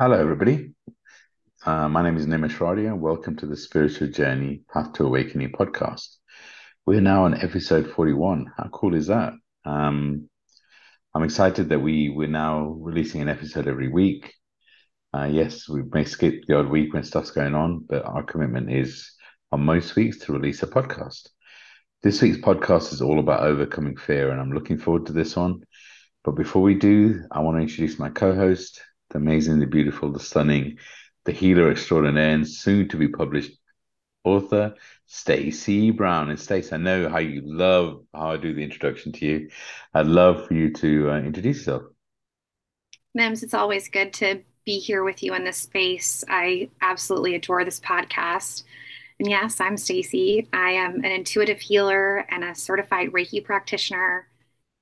Hello, everybody. Uh, my name is Nimesh Radia, welcome to the Spiritual Journey Path to Awakening podcast. We're now on episode 41. How cool is that? Um, I'm excited that we, we're now releasing an episode every week. Uh, yes, we may skip the odd week when stuff's going on, but our commitment is on most weeks to release a podcast. This week's podcast is all about overcoming fear, and I'm looking forward to this one. But before we do, I want to introduce my co host, the amazing, the beautiful, the stunning, the healer extraordinaire, and soon to be published author Stacey Brown. And Stacey, I know how you love how I do the introduction to you. I'd love for you to uh, introduce yourself. Nims, it's always good to be here with you in this space. I absolutely adore this podcast. And yes, I'm Stacey. I am an intuitive healer and a certified Reiki practitioner.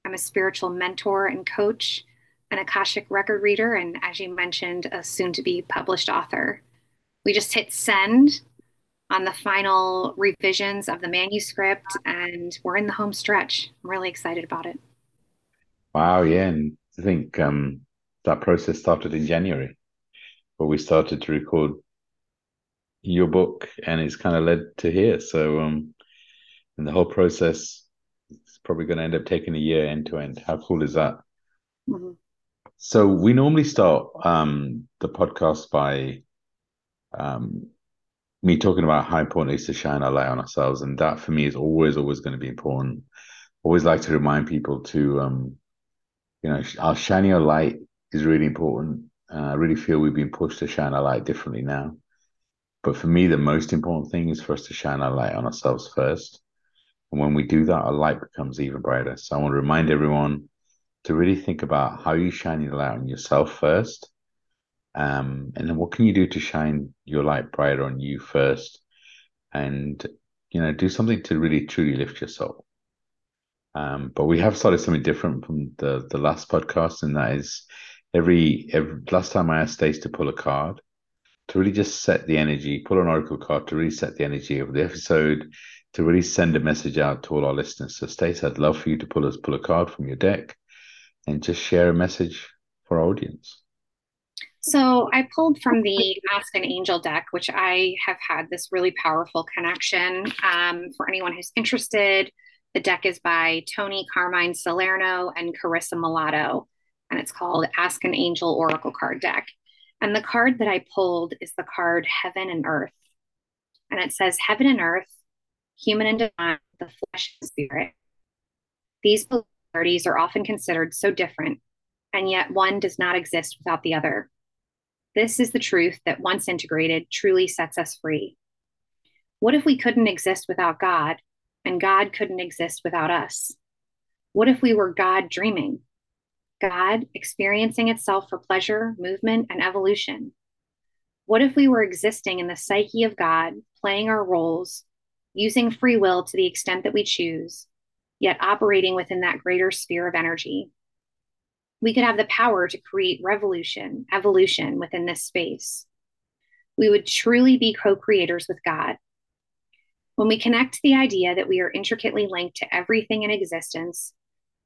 I'm a spiritual mentor and coach an Akashic record reader, and as you mentioned, a soon to be published author. We just hit send on the final revisions of the manuscript, and we're in the home stretch. I'm really excited about it. Wow, yeah. And I think um, that process started in January, where we started to record your book, and it's kind of led to here. So, um, and the whole process is probably going to end up taking a year end to end. How cool is that? Mm-hmm. So we normally start um, the podcast by um, me talking about how important it is to shine a light on ourselves, and that for me is always, always going to be important. Always like to remind people to, um, you know, our shining a light is really important. Uh, I really feel we've been pushed to shine a light differently now. But for me, the most important thing is for us to shine our light on ourselves first. And when we do that, our light becomes even brighter. So I want to remind everyone to really think about how you shine your light on yourself first. Um, and then what can you do to shine your light brighter on you first? And, you know, do something to really truly lift your soul. Um, but we have started something different from the the last podcast, and that is every every last time I asked Stace to pull a card to really just set the energy, pull an oracle card to really set the energy of the episode, to really send a message out to all our listeners. So Stace, I'd love for you to pull us pull a card from your deck and just share a message for our audience. So I pulled from the Ask an Angel deck, which I have had this really powerful connection. Um, for anyone who's interested, the deck is by Toni Carmine Salerno and Carisa Mellado, and it's called Ask an Angel Oracle Card Deck. And the card that I pulled is the card Heaven and Earth. And it says, Heaven and Earth, human and divine, the flesh and spirit. These are often considered so different, and yet one does not exist without the other. This is the truth that, once integrated, truly sets us free. What if we couldn't exist without God, and God couldn't exist without us? What if we were God dreaming? God experiencing itself for pleasure, movement, and evolution? What if we were existing in the psyche of God, playing our roles, using free will to the extent that we choose, yet operating within that greater sphere of energy. We could have the power to create revolution, evolution within this space. We would truly be co creators with God. When we connect the idea that we are intricately linked to everything in existence,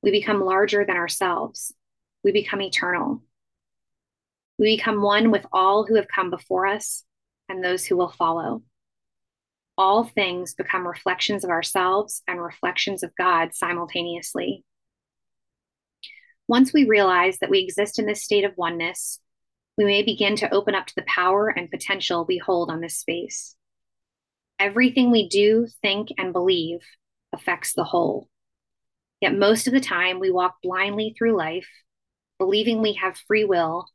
we become larger than ourselves. We become eternal. We become one with all who have come before us and those who will follow all things become reflections of ourselves and reflections of God simultaneously. Once we realize that we exist in this state of oneness, we may begin to open up to the power and potential we hold on this space. Everything we do, think, and believe affects the whole. Yet most of the time, we walk blindly through life, believing we have free will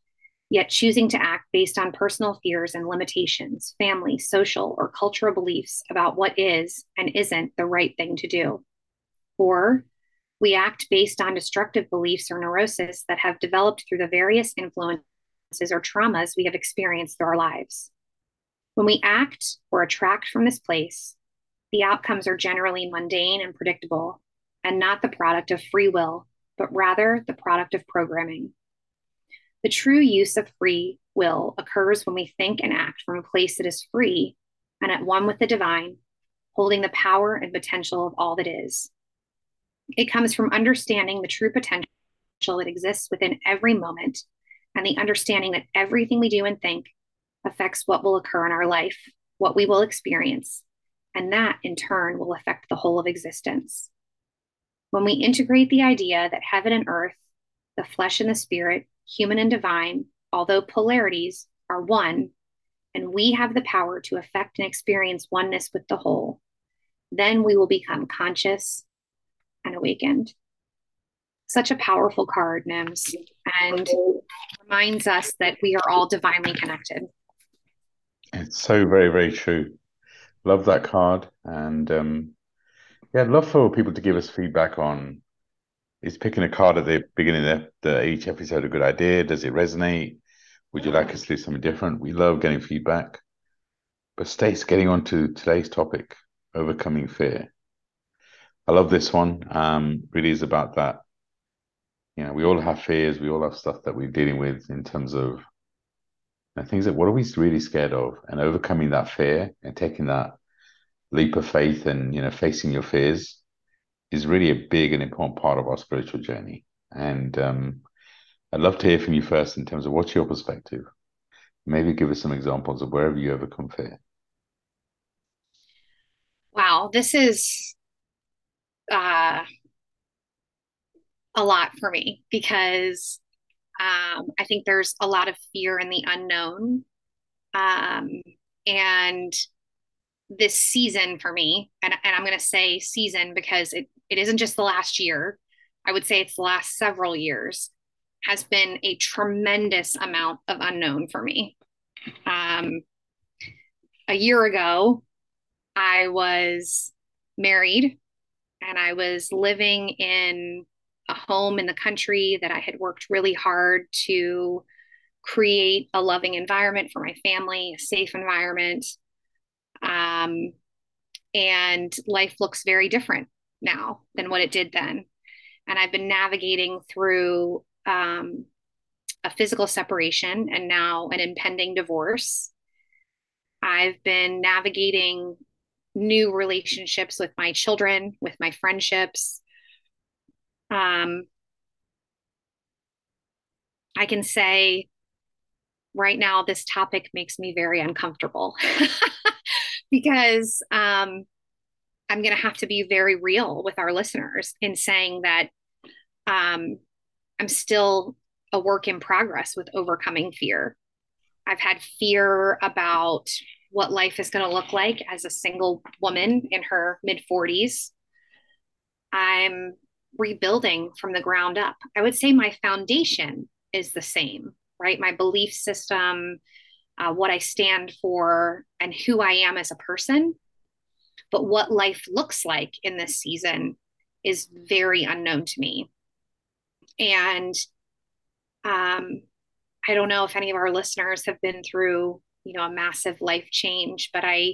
yet choosing to act based on personal fears and limitations, family, social, or cultural beliefs about what is and isn't the right thing to do. Or we act based on destructive beliefs or neurosis that have developed through the various influences or traumas we have experienced through our lives. When we act or attract from this place, the outcomes are generally mundane and predictable and not the product of free will, but rather the product of programming. The true use of free will occurs when we think and act from a place that is free and at one with the divine, holding the power and potential of all that is. It comes from understanding the true potential that exists within every moment and the understanding that everything we do and think affects what will occur in our life, what we will experience, and that in turn will affect the whole of existence. When we integrate the idea that heaven and earth, the flesh and the spirit, human and divine, although polarities, are one, and we have the power to affect and experience oneness with the whole, then we will become conscious and awakened. Such a powerful card, Nims, and reminds us that we are all divinely connected. It's so very, very true. Love that card. And um, yeah, I'd love for people to give us feedback on is picking a card at the beginning of the, each episode a good idea? Does it resonate? Would you like us to do something different? We love getting feedback. But Stace, getting on to today's topic, overcoming fear. I love this one. Um, really is about that. You know, we all have fears. We all have stuff that we're dealing with in terms of you know, things that what are we really scared of, and overcoming that fear and taking that leap of faith and you know facing your fears is really a big and important part of our spiritual journey. And um, I'd love to hear from you first in terms of what's your perspective. Maybe give us some examples of wherever you overcome fear. Wow, this is uh, a lot for me because um, I think there's a lot of fear in the unknown. Um, and this season for me, and, and I'm going to say season because it, it isn't just the last year, I would say it's the last several years, has been a tremendous amount of unknown for me. Um, a year ago, I was married and I was living in a home in the country that I had worked really hard to create a loving environment for my family, a safe environment. Um, and life looks very different now than what it did then. And I've been navigating through um, a physical separation and now an impending divorce. I've been navigating new relationships with my children, with my friendships. Um, I can say right now, this topic makes me very uncomfortable because um, I'm going to have to be very real with our listeners in saying that um, I'm still a work in progress with overcoming fear. I've had fear about what life is going to look like as a single woman in her mid 40s. I'm rebuilding from the ground up. I would say my foundation is the same, right? My belief system, uh, what I stand for, and who I am as a person. But what life looks like in this season is very unknown to me. And um, I don't know if any of our listeners have been through you know a massive life change but i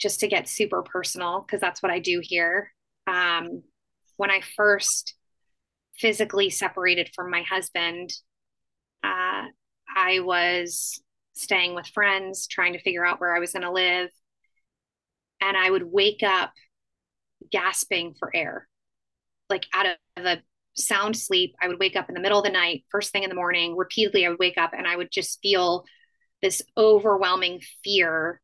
just to get super personal because that's what i do here um, when i first physically separated from my husband uh, i was staying with friends trying to figure out where i was going to live and i would wake up gasping for air like out of a sound sleep i would wake up in the middle of the night first thing in the morning repeatedly i would wake up and i would just feel this overwhelming fear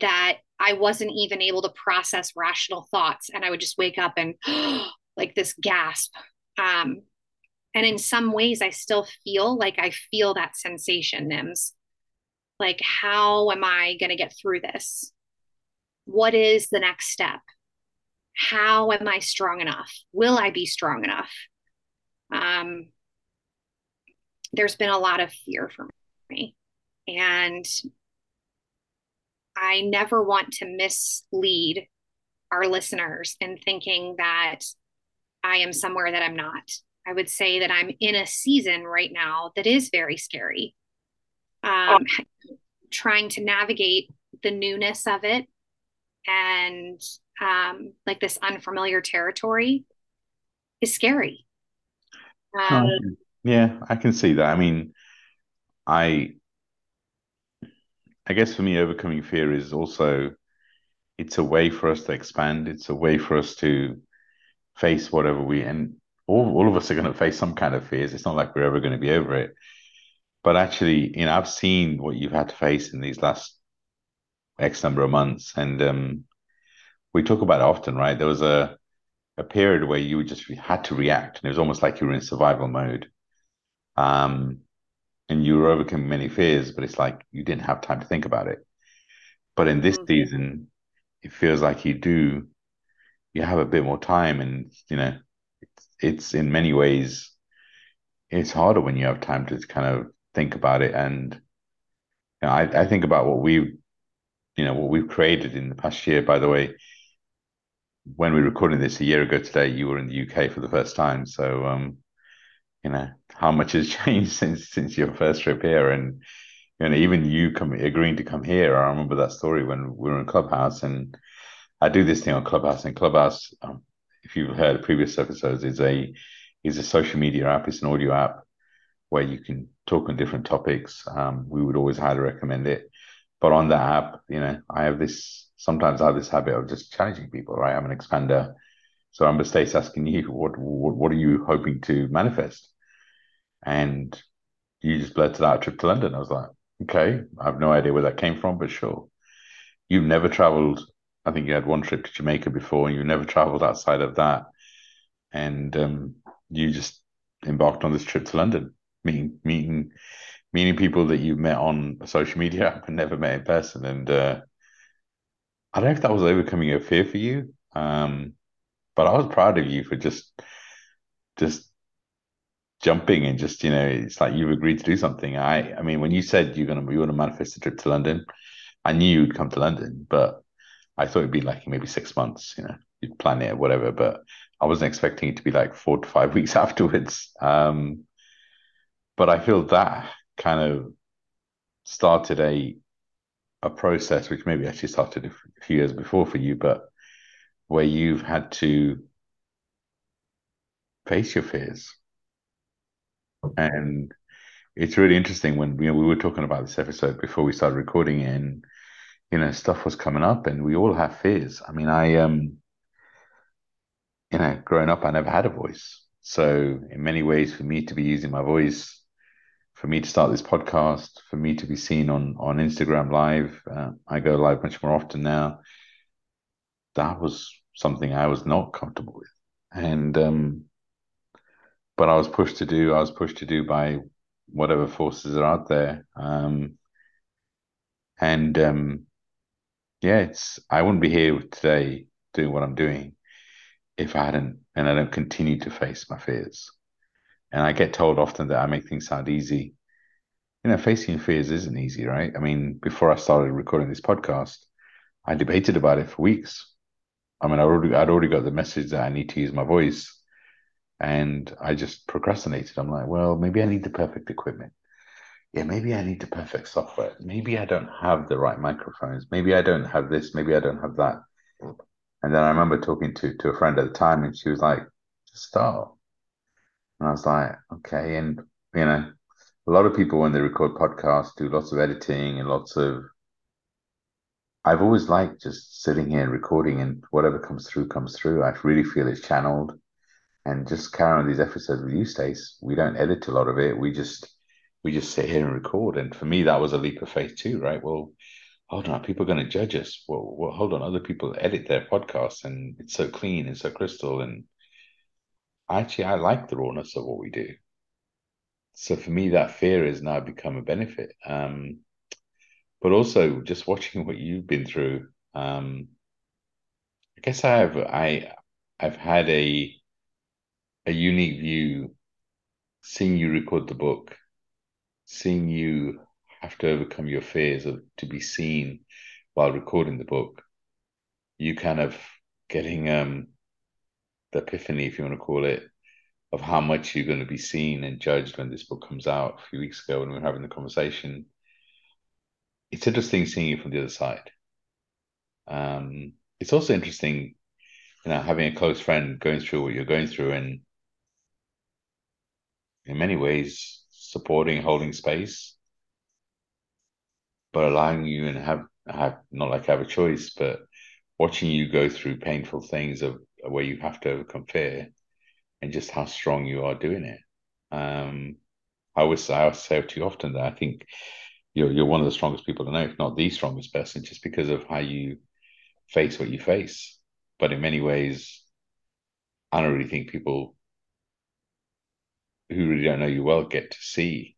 that I wasn't even able to process rational thoughts. And I would just wake up and like this gasp. Um, and in some ways, I still feel like I feel that sensation, Nims. Like, how am I going to get through this? What is the next step? How am I strong enough? Will I be strong enough? Um, there's been a lot of fear for me. And I never want to mislead our listeners in thinking that I am somewhere that I'm not. I would say that I'm in a season right now that is very scary. Um, trying to navigate the newness of it and um, like this unfamiliar territory is scary. Um, yeah, I can see that. I mean, I I guess for me, overcoming fear is also it's a way for us to expand. It's a way for us to face whatever we and all, all of us are going to face some kind of fears. It's not like we're ever going to be over it. But actually, you know, I've seen what you've had to face in these last X number of months, and um, we talk about it often, right? There was a a period where you just had to react, and it was almost like you were in survival mode. Um, and you were overcoming many fears, but it's like you didn't have time to think about it. But in this mm-hmm. season, it feels like you do. You have a bit more time, and you know, it's, it's in many ways, it's harder when you have time to kind of think about it. And you know, I, I think about what we, you know, what we've created in the past year. By the way, when we recorded this a year ago today, you were in the UK for the first time. So, um, you know, how much has changed since since your first trip here, and you know, even you come agreeing to come here. I remember that story when we were in Clubhouse, and I do this thing on Clubhouse. And Clubhouse, um, if you've heard previous episodes, is a is a social media app. It's an audio app where you can talk on different topics. Um, we would always highly recommend it. But on the app, you know, I have this sometimes I have this habit of just challenging people, right? I'm an expander. So I'm Stace asking you, what, what what are you hoping to manifest? And you just blurted out a trip to London. I was like, okay, I have no idea where that came from, but sure. You've never traveled. I think you had one trip to Jamaica before, and you never traveled outside of that. And um, you just embarked on this trip to London, meeting meeting meeting people that you met on social media and never met in person. And uh, I don't know if that was overcoming a fear for you, um, but I was proud of you for just just jumping and just you know it's like you've agreed to do something. I I mean when you said you're gonna you want to manifest a trip to London, I knew you'd come to London, but I thought it'd be like maybe six months. You know, you'd plan it or whatever, but I wasn't expecting it to be like four to five weeks afterwards. Um, but I feel that kind of started a a process which maybe actually started a few years before for you, but where you've had to face your fears. And it's really interesting when you know we were talking about this episode before we started recording and you know stuff was coming up and we all have fears. I mean, I um you know, growing up I never had a voice. So in many ways for me to be using my voice for me to start this podcast, for me to be seen on on Instagram Live. Uh, I go live much more often now. That was something I was not comfortable with, and um, but I was pushed to do. I was pushed to do by whatever forces are out there. Um, and um, yeah, it's I wouldn't be here today doing what I'm doing if I hadn't, and I don't continue to face my fears. And I get told often that I make things sound easy. You know, facing fears isn't easy, right? I mean, before I started recording this podcast, I debated about it for weeks. I mean, I already I'd already got the message that I need to use my voice, and I just procrastinated. I'm like, well, maybe I need the perfect equipment. Yeah, maybe I need the perfect software. Maybe I don't have the right microphones. Maybe I don't have this. Maybe I don't have that. And then I remember talking to to a friend at the time, and she was like, "Just start. And I was like, okay. And, you know, a lot of people, when they record podcasts, do lots of editing and lots of. I've always liked just sitting here and recording, and whatever comes through, comes through. I really feel it's channeled. And just carry on these episodes with you, Stace. We don't edit a lot of it. We just we just sit here and record. And for me, that was a leap of faith too, right? Well, hold on, people are going to judge us. Well, well, hold on, other people edit their podcasts, and it's so clean and so crystal, and actually I like the rawness of what we do. So for me, that fear has now become a benefit. Um, but also just watching what you've been through. Um, I guess I have I I've had a a unique view seeing you record the book, seeing you have to overcome your fears of to be seen while recording the book. You kind of getting um the epiphany, if you want to call it, of how much you're going to be seen and judged when this book comes out a few weeks ago when we were having the conversation. It's interesting seeing you from the other side. Um, it's also interesting, you know, having a close friend going through what you're going through and in many ways supporting, holding space, but allowing you and have have not like have a choice, but watching you go through painful things of where you have to overcome fear and just how strong you are doing it. Um, I always I always say too often that I think you're you're one of the strongest people to know, if not the strongest person, just because of how you face what you face. But in many ways, I don't really think people who really don't know you well get to see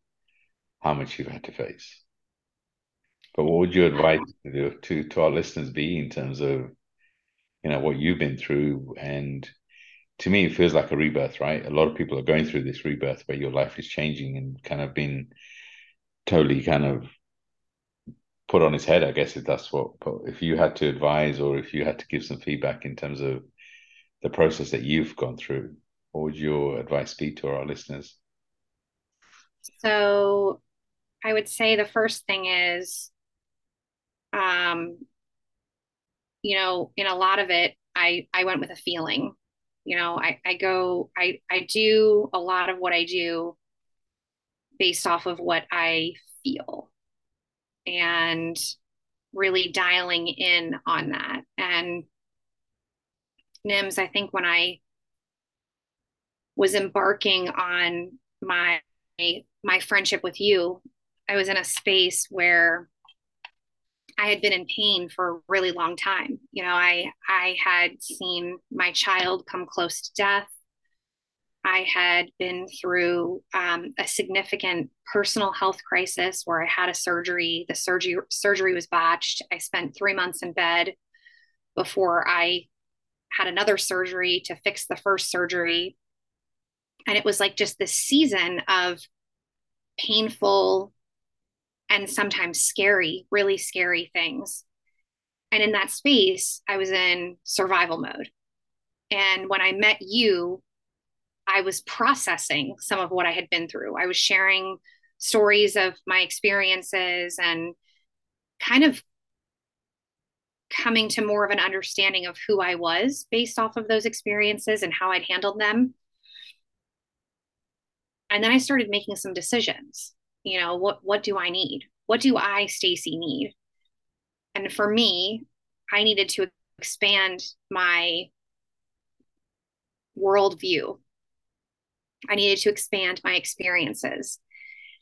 how much you've had to face. But what would your advice to, to to our listeners be in terms of you know what you've been through. And to me it feels like a rebirth right? A lot of people are going through this rebirth where your life is changing and kind of been totally kind of put on his head i guess if that's what if you had to advise or if you had to give some feedback in terms of the process that you've gone through what would your advice be to our listeners? So i would say the first thing is um you know in a lot of it i i went with a feeling. You know i i go i i do a lot of what i do based off of what i feel and really dialing in on that. And nims i think when i was embarking on my my friendship with you i was in a space where I had been in pain for a really long time. You know, I I had seen my child come close to death. I had been through um, a significant personal health crisis where I had a surgery. The surgery surgery was botched. I spent three months in bed before I had another surgery to fix the first surgery. And it was like just this season of painful and sometimes scary, really scary things. And in that space, I was in survival mode. And when I met you, I was processing some of what I had been through. I was sharing stories of my experiences and kind of coming to more of an understanding of who I was based off of those experiences and how I'd handled them. And then I started making some decisions you know what what do i need? What do i stacy need? And for me i needed to expand my worldview. I needed to expand my experiences.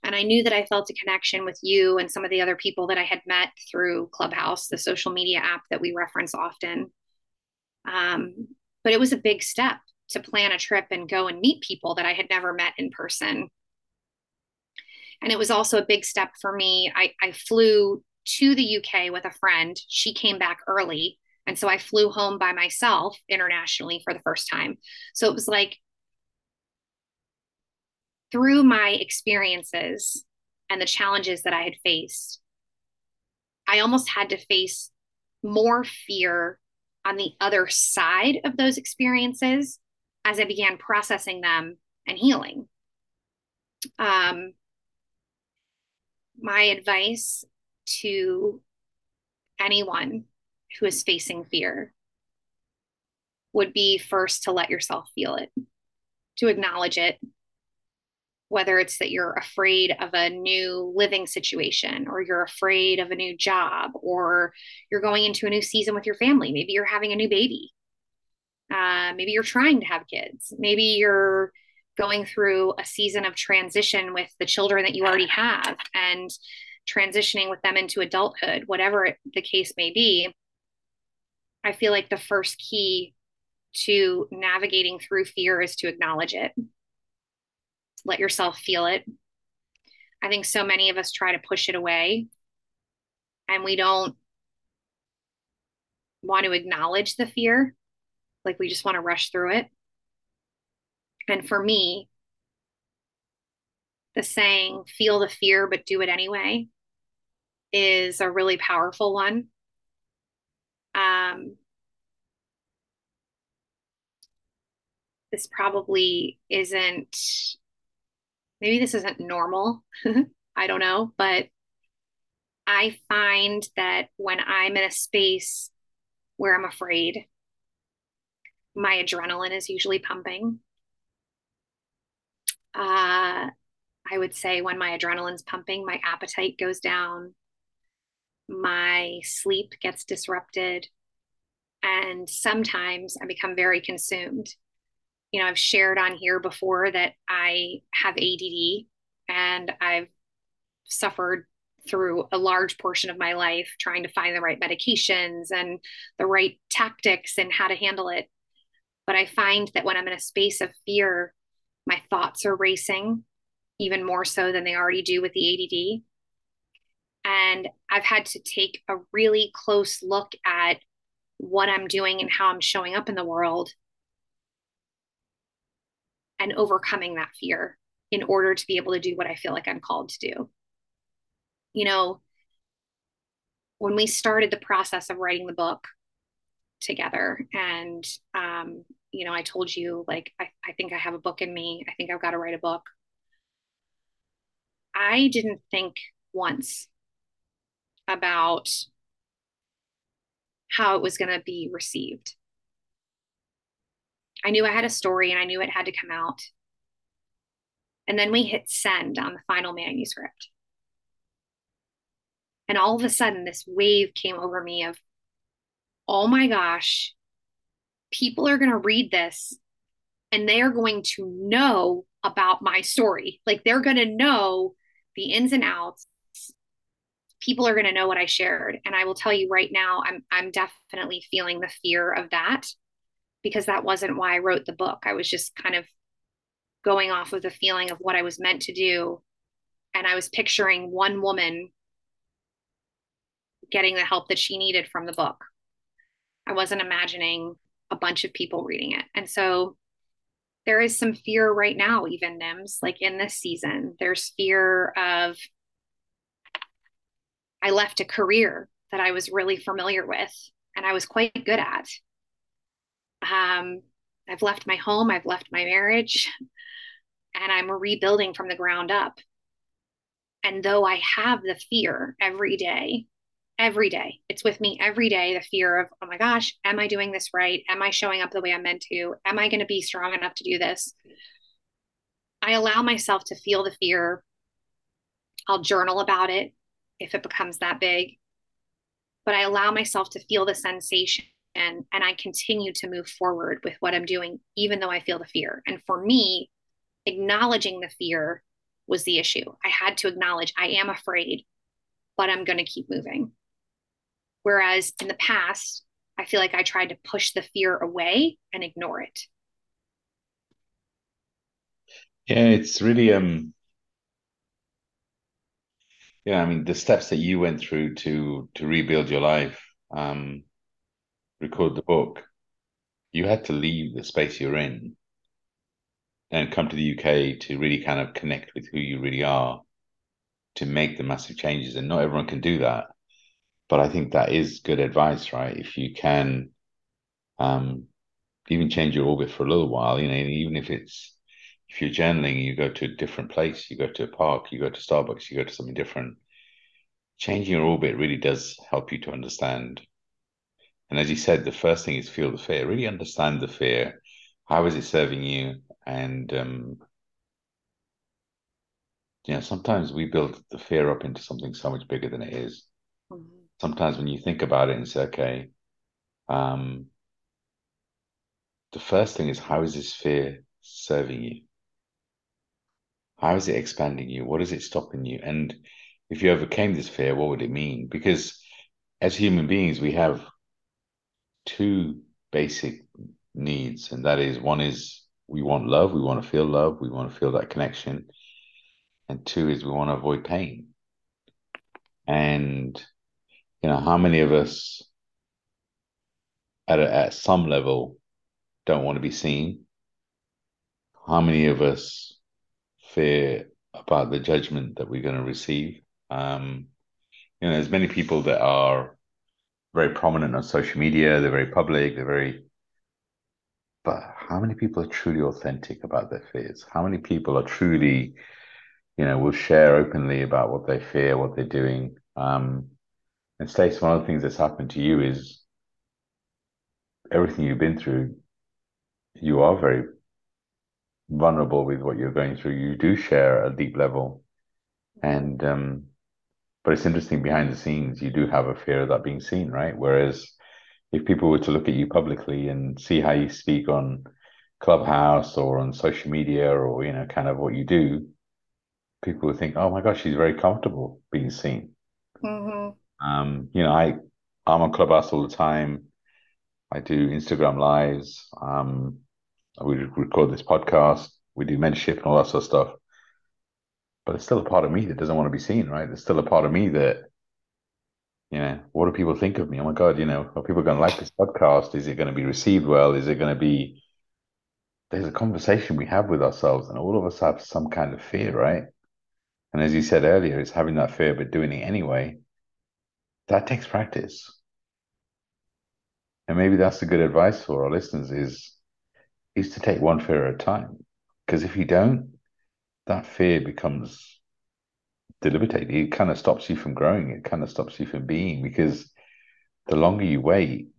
And i knew that i felt a connection with you and some of the other people that i had met through clubhouse the social media app that we reference often. Um, but it was a big step to plan a trip and go and meet people that i had never met in person and it was also a big step for me. I, I flew to the UK with a friend. She came back early. And so I flew home by myself internationally for the first time. So it was like through my experiences and the challenges that I had faced, I almost had to face more fear on the other side of those experiences as I began processing them and healing. Um, my advice to anyone who is facing fear would be first to let yourself feel it, to acknowledge it, whether it's that you're afraid of a new living situation or you're afraid of a new job or you're going into a new season with your family. Maybe you're having a new baby. Uh, maybe you're trying to have kids. Maybe you're going through a season of transition with the children that you already have and transitioning with them into adulthood, whatever the case may be, I feel like the first key to navigating through fear is to acknowledge it. Let yourself feel it. I think so many of us try to push it away and we don't want to acknowledge the fear. Like we just want to rush through it. And for me, the saying, feel the fear, but do it anyway, is a really powerful one. Um, this probably isn't, maybe this isn't normal. I don't know, but I find that when I'm in a space where I'm afraid, my adrenaline is usually pumping uh, I would say when my adrenaline's pumping, my appetite goes down, my sleep gets disrupted, and sometimes I become very consumed. you know, I've shared on here before that I have ADD and I've suffered through a large portion of my life trying to find the right medications and the right tactics and how to handle it. But I find that when I'm in a space of fear, my thoughts are racing even more so than they already do with the ADD. And I've had to take a really close look at what I'm doing and how I'm showing up in the world and overcoming that fear in order to be able to do what I feel like I'm called to do. You know, when we started the process of writing the book together, and, um, you know, I told you, like, I, I think I have a book in me. I think I've got to write a book. I didn't think once about how it was going to be received. I knew I had a story and I knew it had to come out. And then we hit send on the final manuscript. And all of a sudden, this wave came over me of, oh my gosh, people are going to read this and they are going to know about my story. Like they're going to know the ins and outs. People are going to know what I shared. And I will tell you right now, I'm, I'm definitely feeling the fear of that because that wasn't why I wrote the book. I was just kind of going off of the feeling of what I was meant to do. And I was picturing one woman getting the help that she needed from the book. I wasn't imagining a bunch of people reading it. And so there is some fear right now, even Nims, like in this season. There's fear of I left a career that I was really familiar with and I was quite good at. Um, I've left my home, I've left my marriage, and I'm rebuilding from the ground up. And though I have the fear every day, every day, it's with me every day the fear of, oh my gosh, am I doing this right? Am I showing up the way I'm meant to? Am I going to be strong enough to do this? I allow myself to feel the fear. I'll journal about it if it becomes that big. But I allow myself to feel the sensation and and I continue to move forward with what I'm doing even though I feel the fear. And for me, acknowledging the fear was the issue. I had to acknowledge I am afraid, but I'm going to keep moving. Whereas in the past, I feel like I tried to push the fear away and ignore it. Yeah, it's really um yeah, I mean the steps that you went through to to rebuild your life, um, record the book, you had to leave the space you're in and come to the UK to really kind of connect with who you really are to make the massive changes. And not everyone can do that. But I think that is good advice, right? If you can um, even change your orbit for a little while, you know, even if it's if you're journaling, you go to a different place, you go to a park, you go to Starbucks, you go to something different. Changing your orbit really does help you to understand. And as you said, the first thing is feel the fear. Really understand the fear. How is it serving you? And um, you know, sometimes we build the fear up into something so much bigger than it is. Mm-hmm. Sometimes when you think about it and say, okay, um, the first thing is how is this fear serving you? How is it expanding you? What is it stopping you? And if you overcame this fear, what would it mean? Because as human beings, we have two basic needs, and that is one is we want love, we want to feel love, we want to feel that connection. And two is we want to avoid pain. And you know, how many of us at a, at some level don't want to be seen? How many of us fear about the judgment that we're going to receive? Um, you know, there's many people that are very prominent on social media. They're very public. They're very but how many people are truly authentic about their fears? How many people are truly, you know, will share openly about what they fear, what they're doing? Um, and Stace, one of the things that's happened to you is everything you've been through, you are very vulnerable with what you're going through. You do share a deep level. And um, but it's interesting behind the scenes, you do have a fear of that being seen, right? Whereas if people were to look at you publicly and see how you speak on Clubhouse or on social media or, you know, kind of what you do, people would think, oh my gosh, she's very comfortable being seen. Mm-hmm. Um, you know, I I'm on Clubhouse all the time. I do Instagram lives. Um, we record this podcast. We do mentorship and all that sort of stuff. But it's still a part of me that doesn't want to be seen, right? It's still a part of me that, you know, what do people think of me? Oh my God, you know, are people going to like this podcast? Is it going to be received well? Is it going to be? There's a conversation we have with ourselves, and all of us have some kind of fear, right? And as you said earlier, it's having that fear but doing it anyway. That takes practice. And maybe that's the good advice for our listeners is is to take one fear at a time. Because if you don't, that fear becomes debilitating. It kind of stops you from growing. It kind of stops you from being because the longer you wait,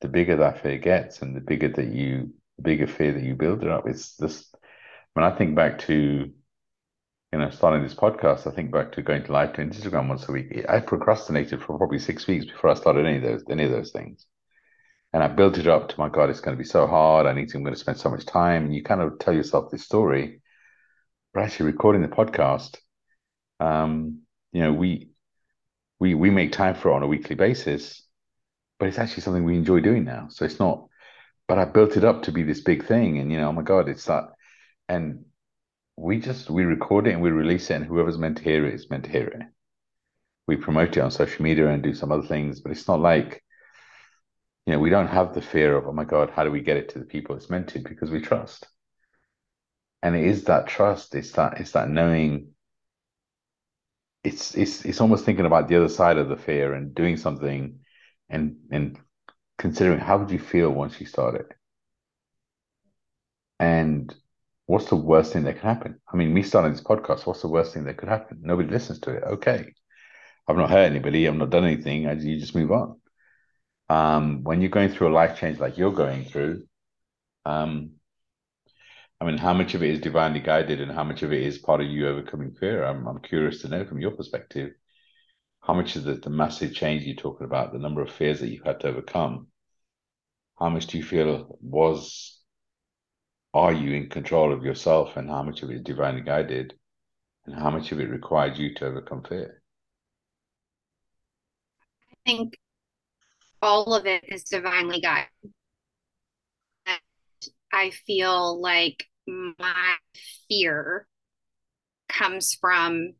the bigger that fear gets, and the bigger that you, the bigger fear that you build it up. It's this. When I think back to you know, starting this podcast, I think back to going to live to Instagram once a week. I procrastinated for probably six weeks before I started any of those any of those things. And I built it up to my God, it's going to be so hard. I need to, I'm going to spend so much time. And you kind of tell yourself this story. But actually recording the podcast, um, you know, we we we make time for it on a weekly basis, but it's actually something we enjoy doing now. So it's not, but I built it up to be this big thing. And you know, oh my God, it's that and we just we record it and we release it, and whoever's meant to hear it is meant to hear it. We promote it on social media and do some other things, but it's not like you know we don't have the fear of oh my god, how do we get it to the people it's meant to because we trust. And it is that trust. It's that it's that knowing. It's it's it's almost thinking about the other side of the fear and doing something, and and considering how would you feel once you start it. And what's the worst thing that can happen? I mean, me starting this podcast, what's the worst thing that could happen? Nobody listens to it. Okay. I've not hurt anybody. I've not done anything. I, you just move on. Um, when you're going through a life change like you're going through, um, I mean, how much of it is divinely guided and how much of it is part of you overcoming fear? I'm, I'm curious to know from your perspective, how much of the, the massive change you're talking about, the number of fears that you've had to overcome, how much do you feel was are you in control of yourself and how much of it is divinely guided and how much of it required you to overcome fear? I think all of it is divinely guided. I feel like my fear comes from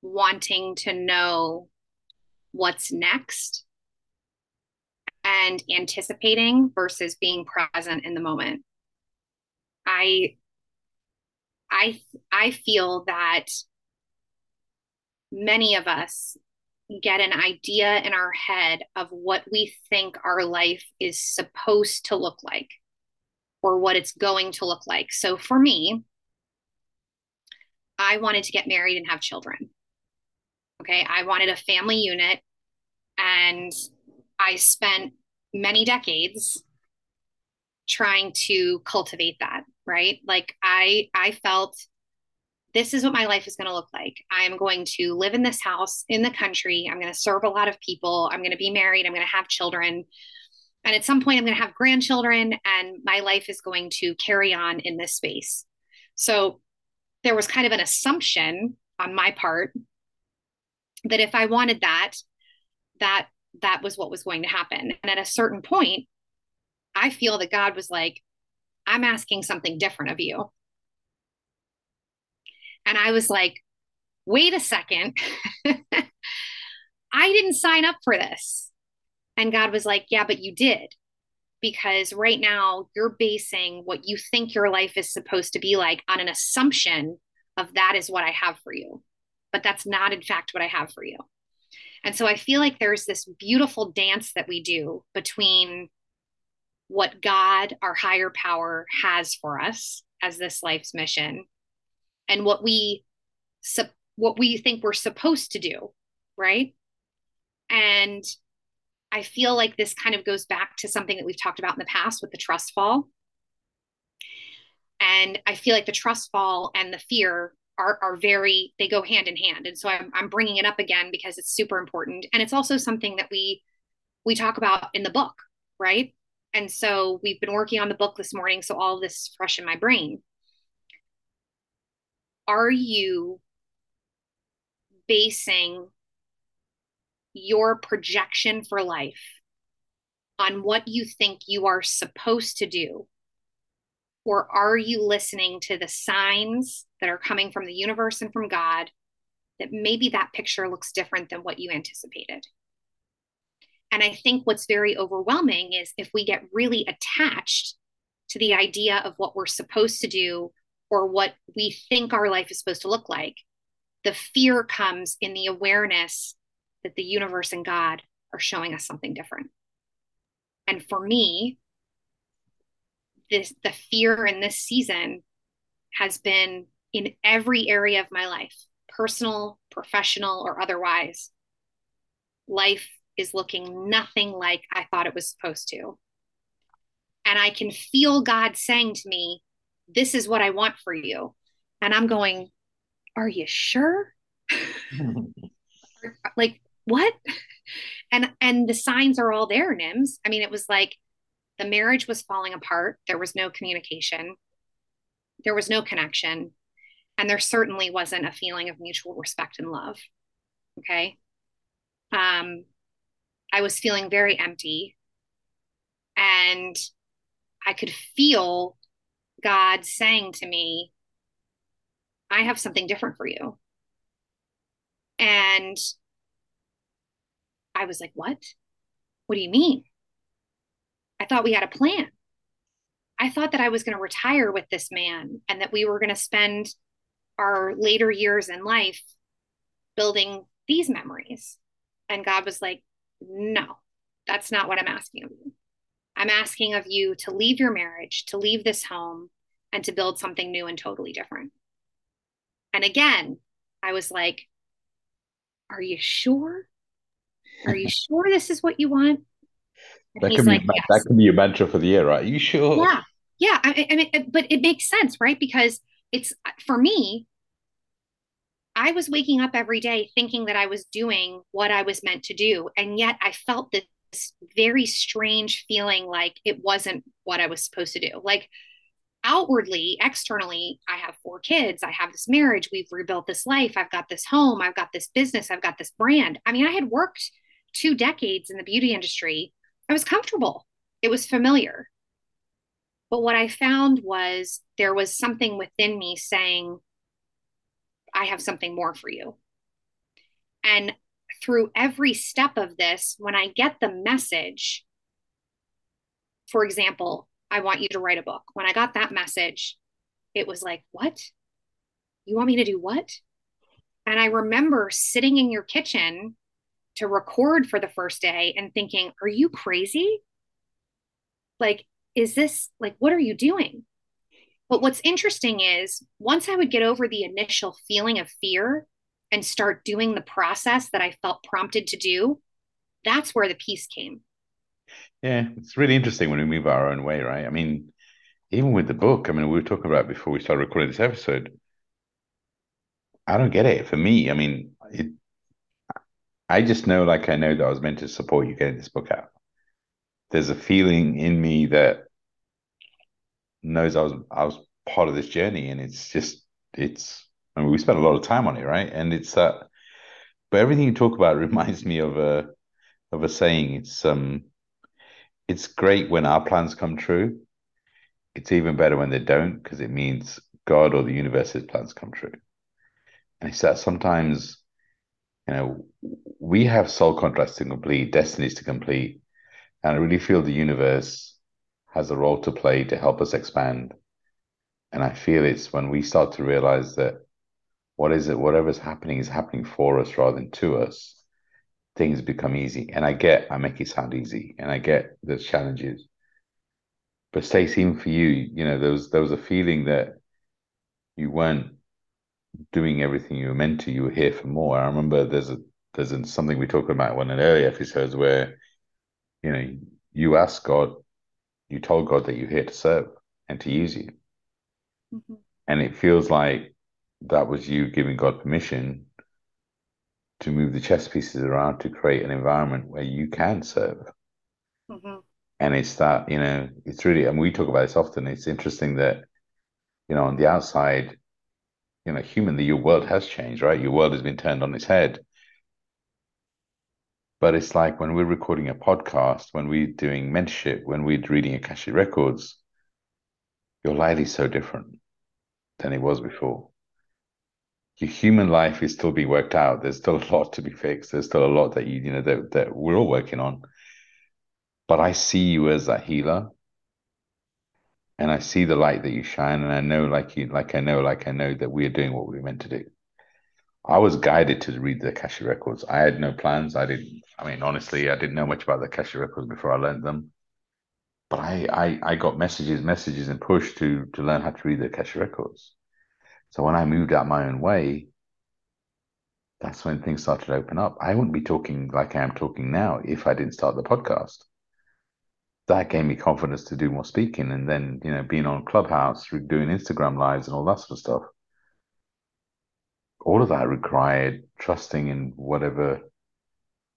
wanting to know what's next and anticipating versus being present in the moment. I I I feel that many of us get an idea in our head of what we think our life is supposed to look like or what it's going to look like. So for me, I wanted to get married and have children. Okay, I wanted a family unit and I spent many decades trying to cultivate that, right? Like I I felt this is what my life is going to look like. I'm going to live in this house in the country. I'm going to serve a lot of people. I'm going to be married. I'm going to have children. And at some point, I'm going to have grandchildren, and my life is going to carry on in this space. So there was kind of an assumption on my part that if I wanted that, that that was what was going to happen. And at a certain point, I feel that God was like, I'm asking something different of you. And I was like, wait a second. I didn't sign up for this. And God was like, yeah, but you did. Because right now you're basing what you think your life is supposed to be like on an assumption of that is what I have for you. But that's not, in fact, what I have for you. And so I feel like there's this beautiful dance that we do between what God, our higher power, has for us as this life's mission and what we what we think we're supposed to do, right? And I feel like this kind of goes back to something that we've talked about in the past with the trust fall. And I feel like the trust fall and the fear are, are very they go hand in hand and so I'm, I'm bringing it up again because it's super important and it's also something that we we talk about in the book right And so we've been working on the book this morning. So all this is fresh in my brain. Are you basing your projection for life on what you think you are supposed to do? Or are you listening to the signs that are coming from the universe and from God that maybe that picture looks different than what you anticipated? And I think what's very overwhelming is if we get really attached to the idea of what we're supposed to do or what we think our life is supposed to look like, the fear comes in the awareness that the universe and God are showing us something different. And for me, this the fear in this season has been in every area of my life, personal, professional, or otherwise. Life is looking nothing like I thought it was supposed to. And I can feel God saying to me, This is what I want for you. And I'm going, Are you sure? like, what? And and the signs are all there, Nims. I mean, it was like the marriage was falling apart. There was no communication. There was no connection. And there certainly wasn't a feeling of mutual respect and love. Okay. Um, I was feeling very empty. And I could feel God saying to me, I have something different for you. And I was like, What? What do you mean? I thought we had a plan. I thought that I was going to retire with this man and that we were going to spend our later years in life building these memories. And God was like, no, that's not what I'm asking of you. I'm asking of you to leave your marriage, to leave this home, and to build something new and totally different. And again, I was like, Are you sure? Are you sure this is what you want? That can, like, be, yes. that can be your mantra for the year, right? Are you sure? Yeah. Yeah. I, I mean, uh, but it makes sense, right? Because it's uh, for me, I was waking up every day thinking that I was doing what I was meant to do. And yet I felt this very strange feeling like it wasn't what I was supposed to do. Like outwardly, externally, I have four kids, I have this marriage, we've rebuilt this life, I've got this home, I've got this business, I've got this brand. I mean, I had worked two decades in the beauty industry. I was comfortable, it was familiar. But what I found was there was something within me saying, I have something more for you. And through every step of this, when I get the message, for example, I want you to write a book. When I got that message, it was like, what? You want me to do what? And I remember sitting in your kitchen to record for the first day and thinking, are you crazy? Like, is this like, what are you doing? But what's interesting is once I would get over the initial feeling of fear and start doing the process that I felt prompted to do, that's where the peace came. Yeah, it's really interesting when we move our own way, right? I mean, even with the book, I mean, we were talking about before we started recording this episode. I don't get it. For me, I mean, it, I just know, like, I know that I was meant to support you getting this book out. There's a feeling in me that knows I was I was part of this journey, and it's just it's. I mean, we spent a lot of time on it, right? And it's that. But everything you talk about reminds me of a of a saying. It's um, it's great when our plans come true. It's even better when they don't because it means God or the universe's plans come true. And it's that sometimes, you know, we have soul contracts to complete, destinies to complete, and I really feel the universe has a role to play to help us expand. And I feel it's when we start to realize that what is it, whatever's happening is happening for us rather than to us, things become easy. And I get, I make it sound easy, and I get there's challenges. But Stacey, even for you, you know, there was there was a feeling that you weren't doing everything you were meant to. You were here for more. I remember there's a there's something we talked about in earlier episodes where, you know, you ask God you told God that you're here to serve and to use you. Mm-hmm. And it feels like that was you giving God permission to move the chess pieces around to create an environment where you can serve. Mm-hmm. And it's that, you know, it's really, and we talk about this often. It's interesting that, you know, on the outside, you know, humanly, your world has changed, right? Your world has been turned on its head. But it's like when we're recording a podcast, when we're doing mentorship, when we're reading Akashic Records, your life is so different than it was before. Your human life is still being worked out. There's still a lot to be fixed. There's still a lot that you, you know, that, that we're all working on. But I see you as that healer. And I see the light that you shine. And I know, like you, like I know, like I know that we are doing what we are meant to do. I was guided to read the Akashic Records. I had no plans. I didn't, I mean, honestly, I didn't know much about the Akashic Records before I learned them. But I, I, I got messages, messages, and pushed to to learn how to read the Akashic Records. So when I moved out my own way, that's when things started to open up. I wouldn't be talking like I am talking now if I didn't start the podcast. That gave me confidence to do more speaking, and then you know, being on Clubhouse, doing Instagram lives, and all that sort of stuff all of that required trusting in whatever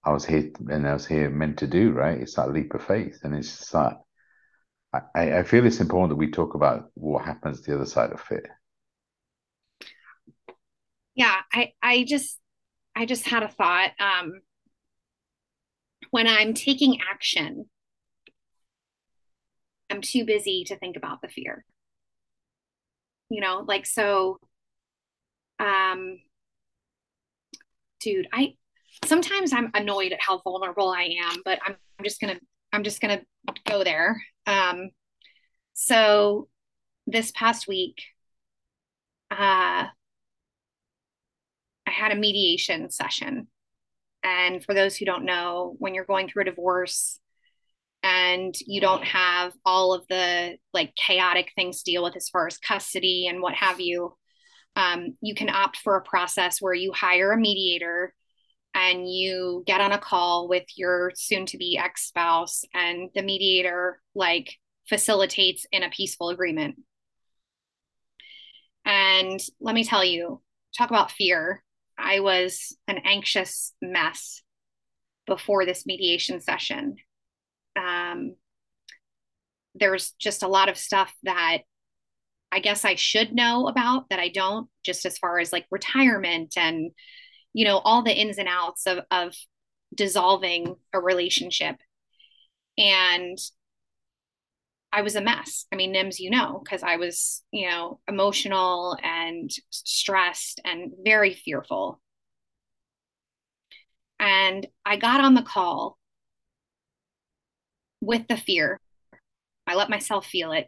I was here and I was here meant to do, right? It's that leap of faith. And it's just that I, I feel it's important that we talk about what happens the other side of fear. Yeah, I, I just I just had a thought. Um when I'm taking action, I'm too busy to think about the fear. You know, like so um dude i sometimes i'm annoyed at how vulnerable i am but i'm I'm just gonna i'm just gonna go there. Um so this past week uh i had a mediation session. And for those who don't know when you're going through a divorce and you don't have all of the like chaotic things to deal with as far as custody and what have you um, you can opt for a process where you hire a mediator and you get on a call with your soon to be ex spouse, and the mediator like facilitates in a peaceful agreement. And let me tell you, talk about fear. I was an anxious mess before this mediation session. Um, there's just a lot of stuff that I guess I should know about that I don't, just as far as like retirement and, you know, all the ins and outs of, of dissolving a relationship. And I was a mess. I mean, Nims, you know, because I was, you know, emotional and stressed and very fearful. And I got on the call with the fear. I let myself feel it.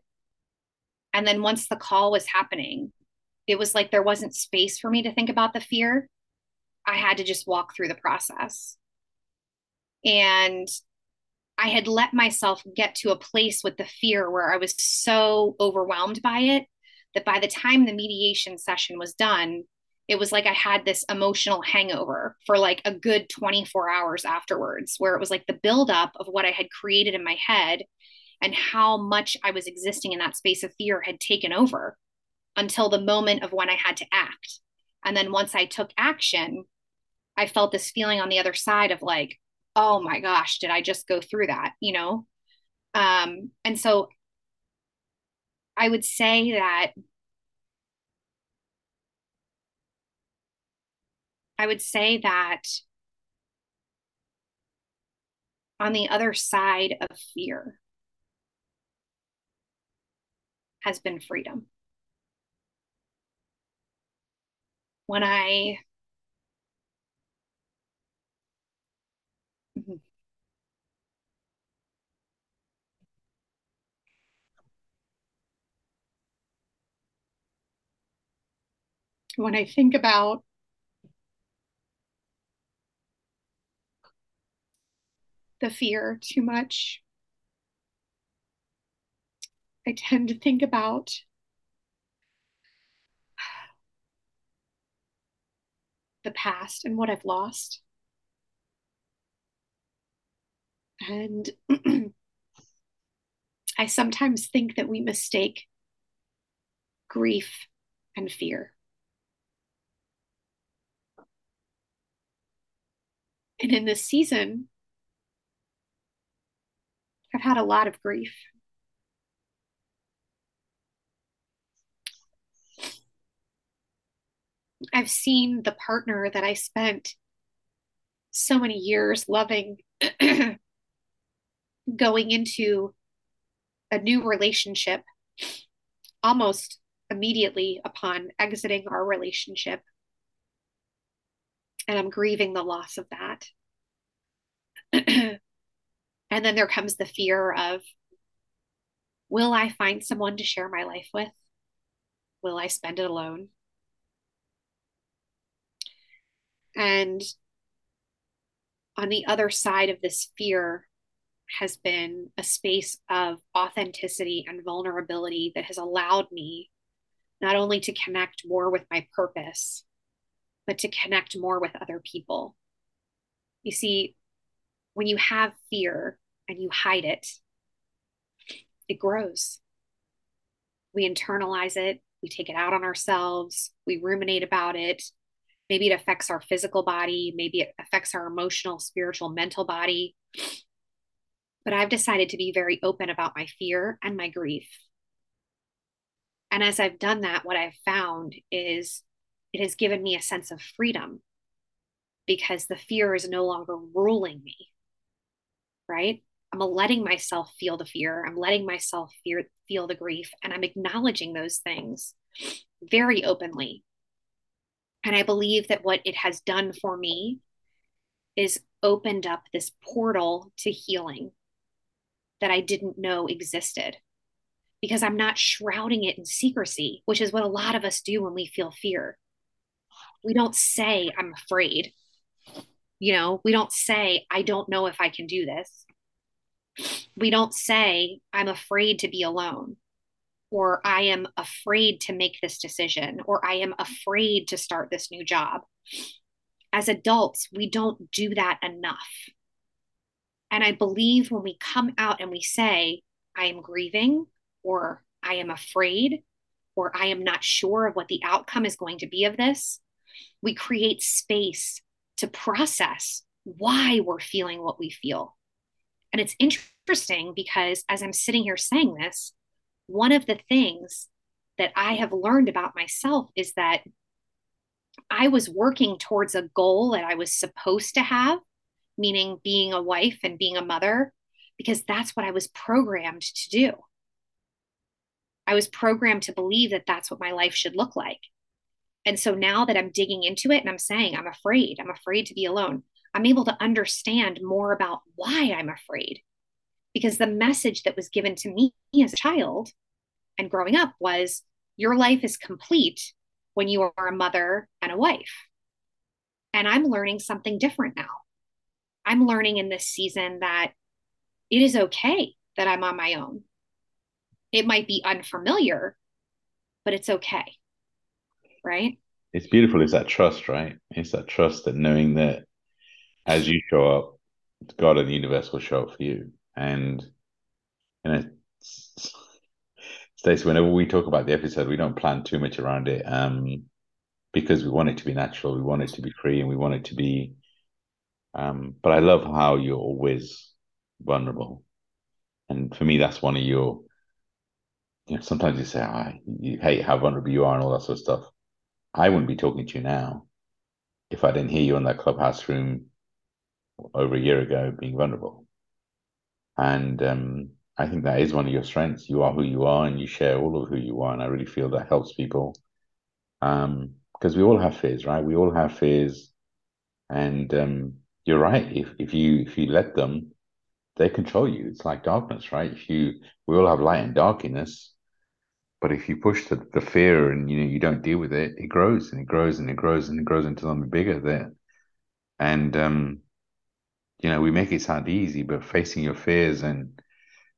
And then once the call was happening, it was like there wasn't space for me to think about the fear. I had to just walk through the process. And I had let myself get to a place with the fear where I was so overwhelmed by it that by the time the mediation session was done, it was like I had this emotional hangover for like a good 24 hours afterwards, where it was like the buildup of what I had created in my head and how much I was existing in that space of fear had taken over until the moment of when I had to act. And then once I took action, I felt this feeling on the other side of like, oh my gosh, did I just go through that? You know? Um, and so I would say that I would say that on the other side of fear, has been freedom. When I mm-hmm. when I think about the fear too much, I tend to think about the past and what I've lost. And I sometimes think that we mistake grief and fear. And in this season, I've had a lot of grief. I've seen the partner that I spent so many years loving going into a new relationship almost immediately upon exiting our relationship. And I'm grieving the loss of that. and then there comes the fear of will I find someone to share my life with? Will I spend it alone? And on the other side of this fear has been a space of authenticity and vulnerability that has allowed me not only to connect more with my purpose, but to connect more with other people. You see, when you have fear and you hide it, it grows. We internalize it, we take it out on ourselves, we ruminate about it, Maybe it affects our physical body, maybe it affects our emotional, spiritual, mental body. But I've decided to be very open about my fear and my grief. And as I've done that, what I've found is it has given me a sense of freedom because the fear is no longer ruling me, right? I'm letting myself feel the fear. I'm letting myself fear, feel the grief, and I'm acknowledging those things very openly and I believe that what it has done for me is opened up this portal to healing that I didn't know existed because I'm not shrouding it in secrecy, which is what a lot of us do when we feel fear. We don't say, I'm afraid. You know, we don't say, I don't know if I can do this. We don't say, I'm afraid to be alone or I am afraid to make this decision, or I am afraid to start this new job. As adults, we don't do that enough. And I believe when we come out and we say, I am grieving, or I am afraid, or I am not sure of what the outcome is going to be of this, we create space to process why we're feeling what we feel. And it's interesting because as I'm sitting here saying this, one of the things that I have learned about myself is that I was working towards a goal that I was supposed to have, meaning being a wife and being a mother, because that's what I was programmed to do. I was programmed to believe that that's what my life should look like. And so now that I'm digging into it and I'm saying, I'm afraid, I'm afraid to be alone, I'm able to understand more about why I'm afraid. Because the message that was given to me as a child and growing up was your life is complete when you are a mother and a wife. And I'm learning something different now. I'm learning in this season that it is okay that I'm on my own. It might be unfamiliar, but it's okay. Right? It's beautiful. It's that trust, right? It's that trust that knowing that as you show up, God and the universe will show up for you. And you know, Stacey, whenever we talk about the episode, we don't plan too much around it um, because we want it to be natural, we want it to be free, and we want it to be. Um, but I love how you're always vulnerable, and for me, that's one of your. You know, sometimes you say, oh, you hate how vulnerable you are and all that sort of stuff. I wouldn't be talking to you now if I didn't hear you in that clubhouse room over a year ago being vulnerable. And um, I think that is one of your strengths. You are who you are, and you share all of who you are, and I really feel that helps people. Um, because we all have fears, right? We all have fears, and um, you're right. If if you if you let them, they control you. It's like darkness, right? If you we all have light and darkness, but if you push the, the fear and you know you don't deal with it, it grows and it grows and it grows and it grows into something bigger there. And um, you know, we make it sound easy, but facing your fears and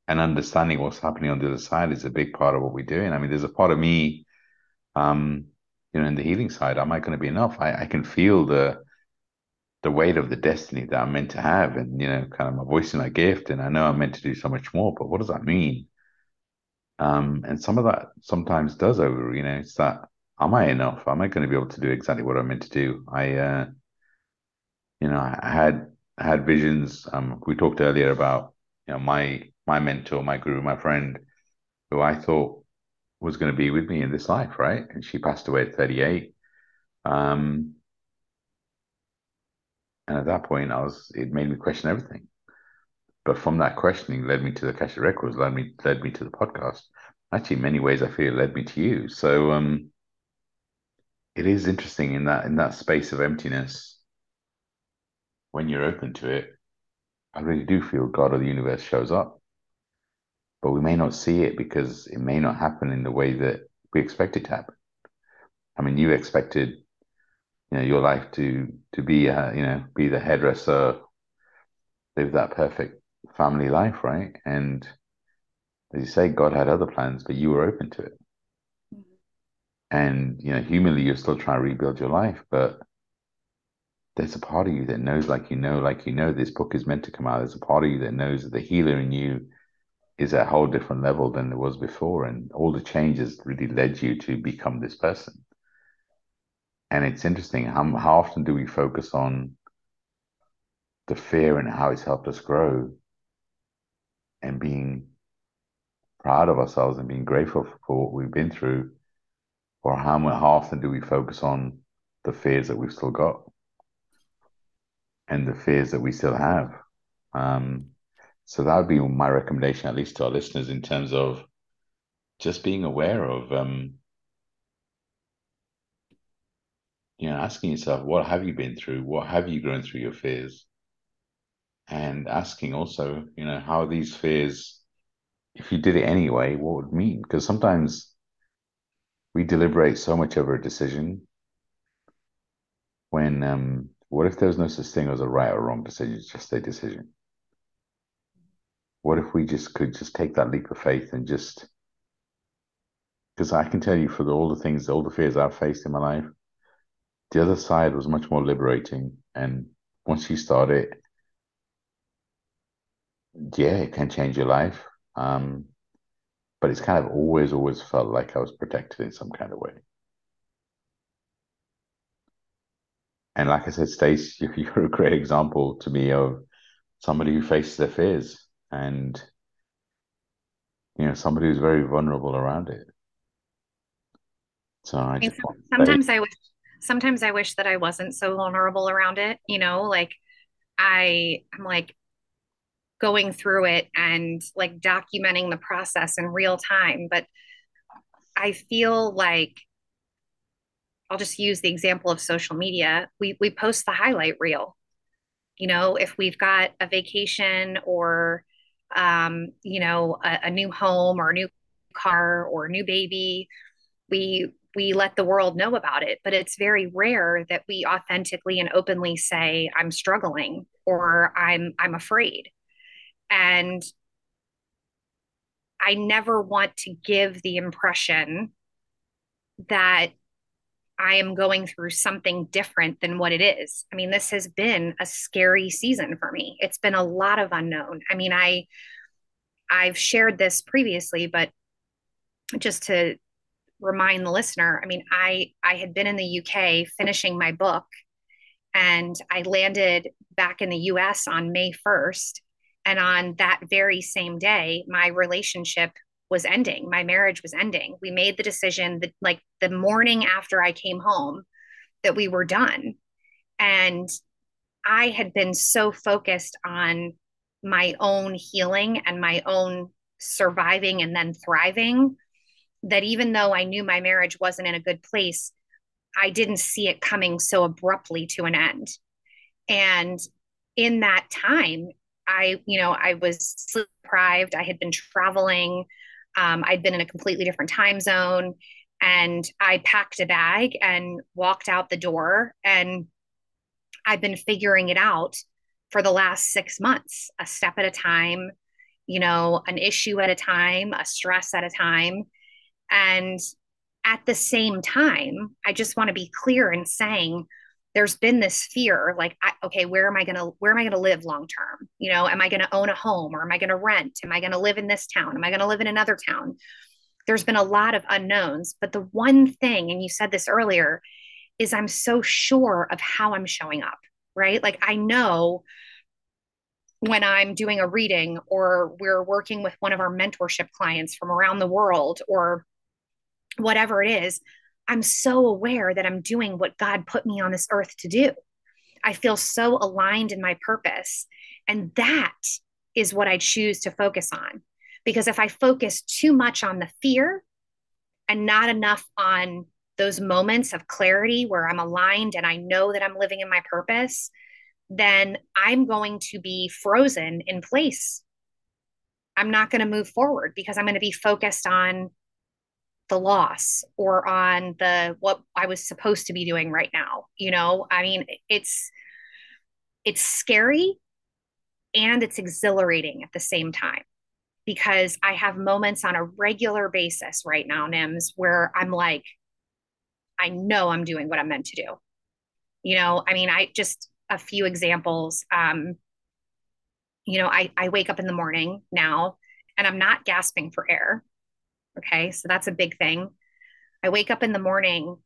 and understanding what's happening on the other side is a big part of what we're doing. I mean, there's a part of me, um, you know, in the healing side, am I going to be enough? I, I can feel the the weight of the destiny that I'm meant to have, and you know, kind of my voice and my gift, and I know I'm meant to do so much more. But what does that mean? Um, and some of that sometimes does over. You know, it's that am I enough? Am I going to be able to do exactly what I'm meant to do? I, uh, you know, I had had visions. Um, we talked earlier about you know my my mentor, my guru, my friend, who I thought was going to be with me in this life, right? And she passed away at 38. Um, and at that point, I was it made me question everything. But from that questioning led me to the Akashic Records, led me led me to the podcast. Actually, in many ways, I feel it led me to you. So um, it is interesting in that in that space of emptiness when you're open to it. I really do feel God or the universe shows up, but we may not see it because it may not happen in the way that we expect it to happen. I mean, you expected, you know, your life to to be, a, you know, be the hairdresser, live that perfect family life, right? And as you say, God had other plans, but you were open to it. Mm-hmm. And you know, humanly, you're still trying to rebuild your life, but there's a part of you that knows, like you know, like you know, this book is meant to come out. There's a part of you that knows that the healer in you is at a whole different level than it was before, and all the changes really led you to become this person. And it's interesting how how often do we focus on the fear and how it's helped us grow, and being proud of ourselves and being grateful for what we've been through, or how, how often do we focus on the fears that we've still got and the fears that we still have? Um, so that would be my recommendation, at least to our listeners, in terms of just being aware of, um, you know, asking yourself, what have you been through? What have you grown through your fears? And asking also, you know, how these fears if you did it anyway, what would mean? Because sometimes we deliberate so much over a decision when um, what if there's no such thing as a right or wrong decision? It's just a decision. What if we just could just take that leap of faith and just because I can tell you for the, all the things, all the fears I've faced in my life, the other side was much more liberating. And once you start it, yeah, it can change your life. Um, but it's kind of always, always felt like I was protected in some kind of way. And like I said, Stace, you're a great example to me of somebody who faces their fears and you know somebody who's very vulnerable around it. So I, sometimes I wish sometimes I wish that I wasn't so vulnerable around it. You know, like I I'm like going through it and like documenting the process in real time. But I feel like I'll just use the example of social media. We we post the highlight reel. You know, if we've got a vacation or um, you know, a, a new home or a new car or a new baby, we we let the world know about it but it's very rare that we authentically and openly say i'm struggling or i'm i'm afraid and I never want to give the impression that I am going through something different than what it is. I mean, this has been a scary season for me. It's been a lot of unknown. I mean, I I've shared this previously, but just to remind the listener, I mean, I I had been in the UK finishing my book and I landed back in the US on May 1st and on that very same day, my relationship was ending. My marriage was ending. We made the decision that, like, the morning after I came home, that we were done. And I had been so focused on my own healing and my own surviving and then thriving that even though I knew my marriage wasn't in a good place, I didn't see it coming so abruptly to an end. And in that time, I, you know, I was sleep deprived. I had been traveling. Um, I'd been in a completely different time zone. And I packed a bag and walked out the door. And I've been figuring it out for the last six months, a step at a time, you know, an issue at a time, a stress at a time. And at the same time, I just want to be clear in saying, there's been this fear like I, okay where am i going to where am i going to live long term? You know am i going to own a home or am i going to rent? Am i going to live in this town? Am i going to live in another town? There's been a lot of unknowns but the one thing and you said this earlier is i'm so sure of how i'm showing up right? Like i know when I'm doing a reading or we're working with one of our mentorship clients from around the world or whatever it is, I'm so aware that I'm doing what God put me on this earth to do. I feel so aligned in my purpose. And that is what I choose to focus on. Because if I focus too much on the fear and not enough on those moments of clarity where I'm aligned and I know that I'm living in my purpose, then I'm going to be frozen in place. I'm not going to move forward because I'm going to be focused on the loss or on the what I was supposed to be doing right now. You know, I mean, it's it's scary and it's exhilarating at the same time because I have moments on a regular basis right now, Nims, where I'm like, I know I'm doing what I'm meant to do. You know, I mean, I just a few examples. Um, you know, I, I wake up in the morning now and I'm not gasping for air. Okay. So that's a big thing. I wake up in the morning.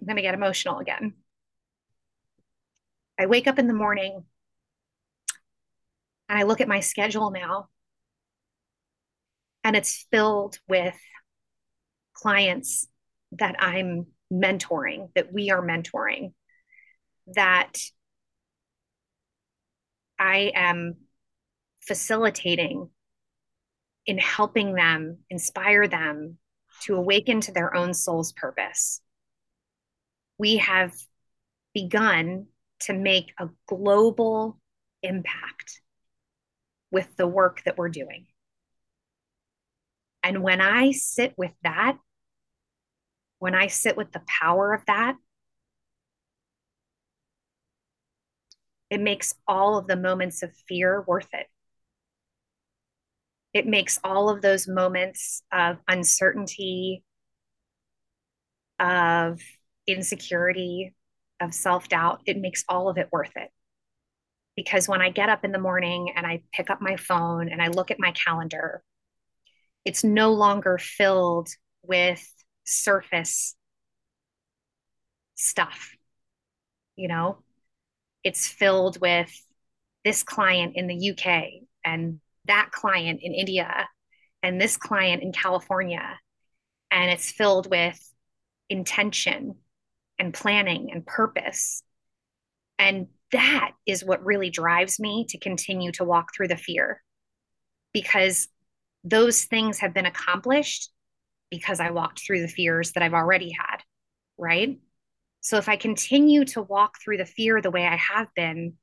I'm going to get emotional again. I wake up in the morning and I look at my schedule now and it's filled with clients that I'm mentoring, that we are mentoring, that I am facilitating in helping them, inspire them to awaken to their own soul's purpose. We have begun to make a global impact with the work that we're doing. And when I sit with that, when I sit with the power of that, it makes all of the moments of fear worth it. It makes all of those moments of uncertainty, of insecurity, of self doubt, it makes all of it worth it. Because when I get up in the morning and I pick up my phone and I look at my calendar, it's no longer filled with surface stuff. You know, it's filled with this client in the UK and that client in India and this client in California. And it's filled with intention and planning and purpose. And that is what really drives me to continue to walk through the fear because those things have been accomplished because I walked through the fears that I've already had, right? So if I continue to walk through the fear the way I have been,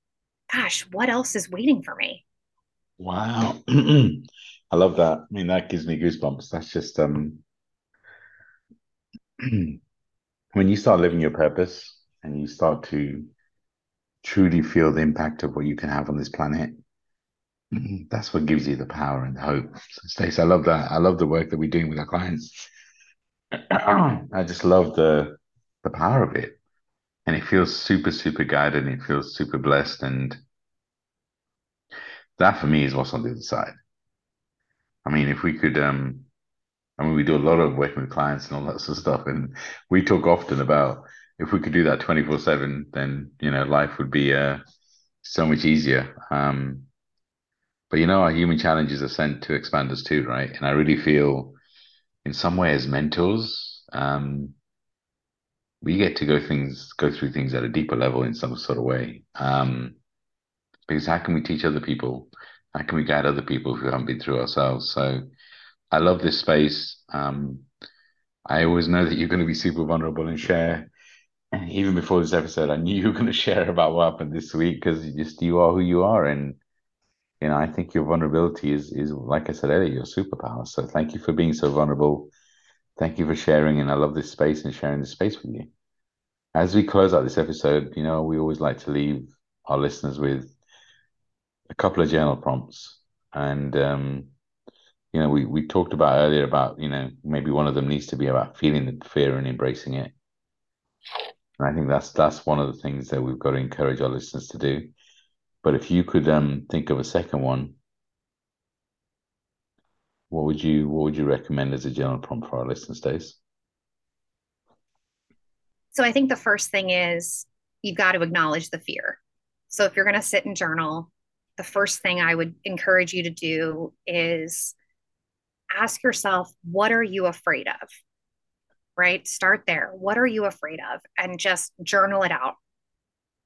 gosh, what else is waiting for me? Wow. I love that. I mean, that gives me goosebumps. That's just um when you start living your purpose and you start to truly feel the impact of what you can have on this planet, that's what gives you the power and the hope. So, Stacey, I love that. I love the work that we're doing with our clients. I just love the the power of it. And it feels super, super guided and it feels super blessed. And that for me is what's on the other side. I mean, if we could, um, I mean, we do a lot of working with clients and all that sort of stuff. And we talk often about if we could do that 24 7, then, you know, life would be uh, so much easier. Um, but, you know, our human challenges are sent to expand us too, right? And I really feel in some way as mentors, um, we get to go things go through things at a deeper level in some sort of way. Um, because how can we teach other people? How can we guide other people who haven't been through ourselves? So I love this space. Um, I always know that you're going to be super vulnerable and share. Even before this episode, I knew you were going to share about what happened this week because just you are who you are, and you know I think your vulnerability is is like I said earlier, your superpower. So thank you for being so vulnerable Thank you for sharing, and I love this space and sharing this space with you. As we close out this episode, you know, we always like to leave our listeners with a couple of journal prompts. And, um, you know, we, we talked about earlier about, you know, maybe one of them needs to be about feeling the fear and embracing it. And I think that's that's one of the things that we've got to encourage our listeners to do. But if you could um, think of a second one, what would you what would you recommend as a general prompt for our listeners, Stace? So I think the first thing is you've got to acknowledge the fear. So if you're going to sit and journal, the first thing I would encourage you to do is ask yourself, what are you afraid of? Right? Start there. What are you afraid of? And just journal it out.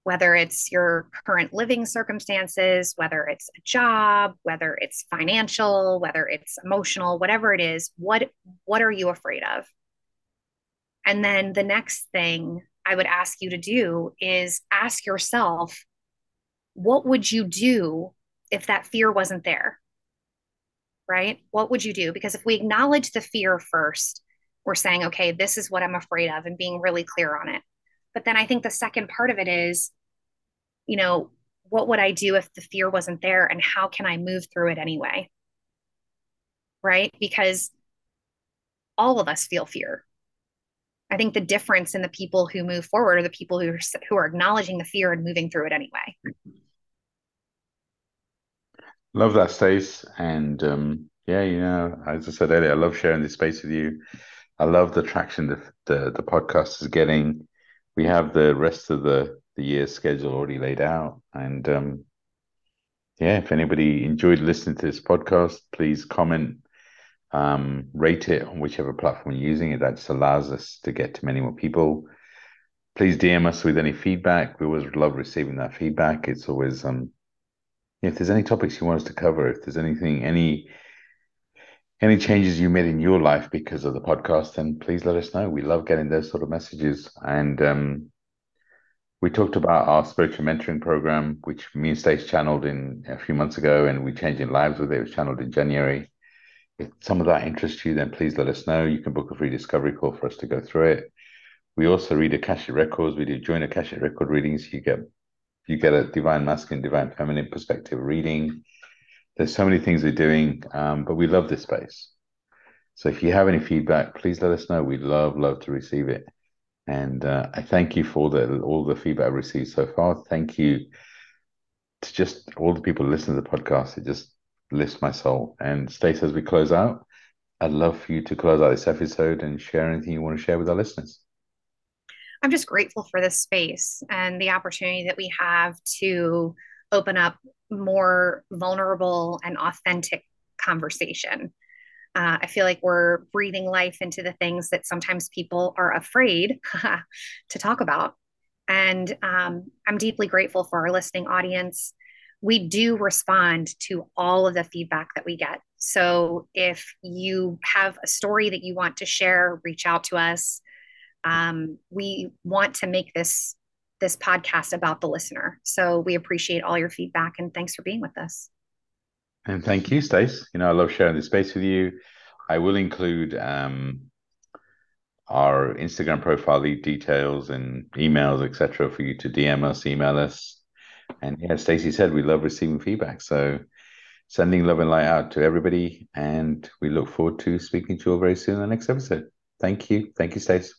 Whether it's your current living circumstances, whether it's a job, whether it's financial, whether it's emotional, whatever it is, what what are you afraid of? And then the next thing I would ask you to do is ask yourself, what would you do if that fear wasn't there? Right? What would you do? Because if we acknowledge the fear first, we're saying, okay, this is what I'm afraid of and being really clear on it. But then I think the second part of it is, you know, what would I do if the fear wasn't there and how can I move through it anyway? Right? Because all of us feel fear. I think the difference in the people who move forward are the people who are, who are acknowledging the fear and moving through it anyway. Love that, Stace. And um, yeah, you know, as I said earlier, I love sharing this space with you. I love the traction the, the, the podcast is getting. We have the rest of the, the year schedule already laid out. And um, yeah, if anybody enjoyed listening to this podcast, please comment, um, rate it on whichever platform you're using it. That just allows us to get to many more people. Please DM us with any feedback. We always love receiving that feedback. It's always um, if there's any topics you want us to cover, if there's anything, any any changes you made in your life because of the podcast, then please let us know. We love getting those sort of messages. And um, we talked about our spiritual mentoring program, which me and Stace channeled in a few months ago, and we changing lives with it. It was channeled in January. If some of that interests you, then please let us know. You can book a free discovery call for us to go through it. We also read Akashic records. We do joint Akashic record readings. You get you get a divine masculine, divine feminine perspective reading. There's so many things we're doing, um, but we love this space. So if you have any feedback, please let us know. We'd love, love to receive it. And uh, I thank you for the, all the feedback I've received so far. Thank you to just all the people listening to the podcast. It just lifts my soul. And Stace, as we close out, I'd love for you to close out this episode and share anything you want to share with our listeners. I'm just grateful for this space and the opportunity that we have to open up more vulnerable and authentic conversation. Uh, I feel like we're breathing life into the things that sometimes people are afraid to talk about. And um, I'm deeply grateful for our listening audience. We do respond to all of the feedback that we get. So if you have a story that you want to share, reach out to us um, we want to make this this podcast about the listener. So we appreciate all your feedback and thanks for being with us. And thank you, Stace. You know, I love sharing this space with you. I will include um, our Instagram profile details and emails, etc., for you to DM us, email us. And yeah, Stacey said we love receiving feedback. So sending love and light out to everybody. And we look forward to speaking to you all very soon in the next episode. Thank you. Thank you, Stace.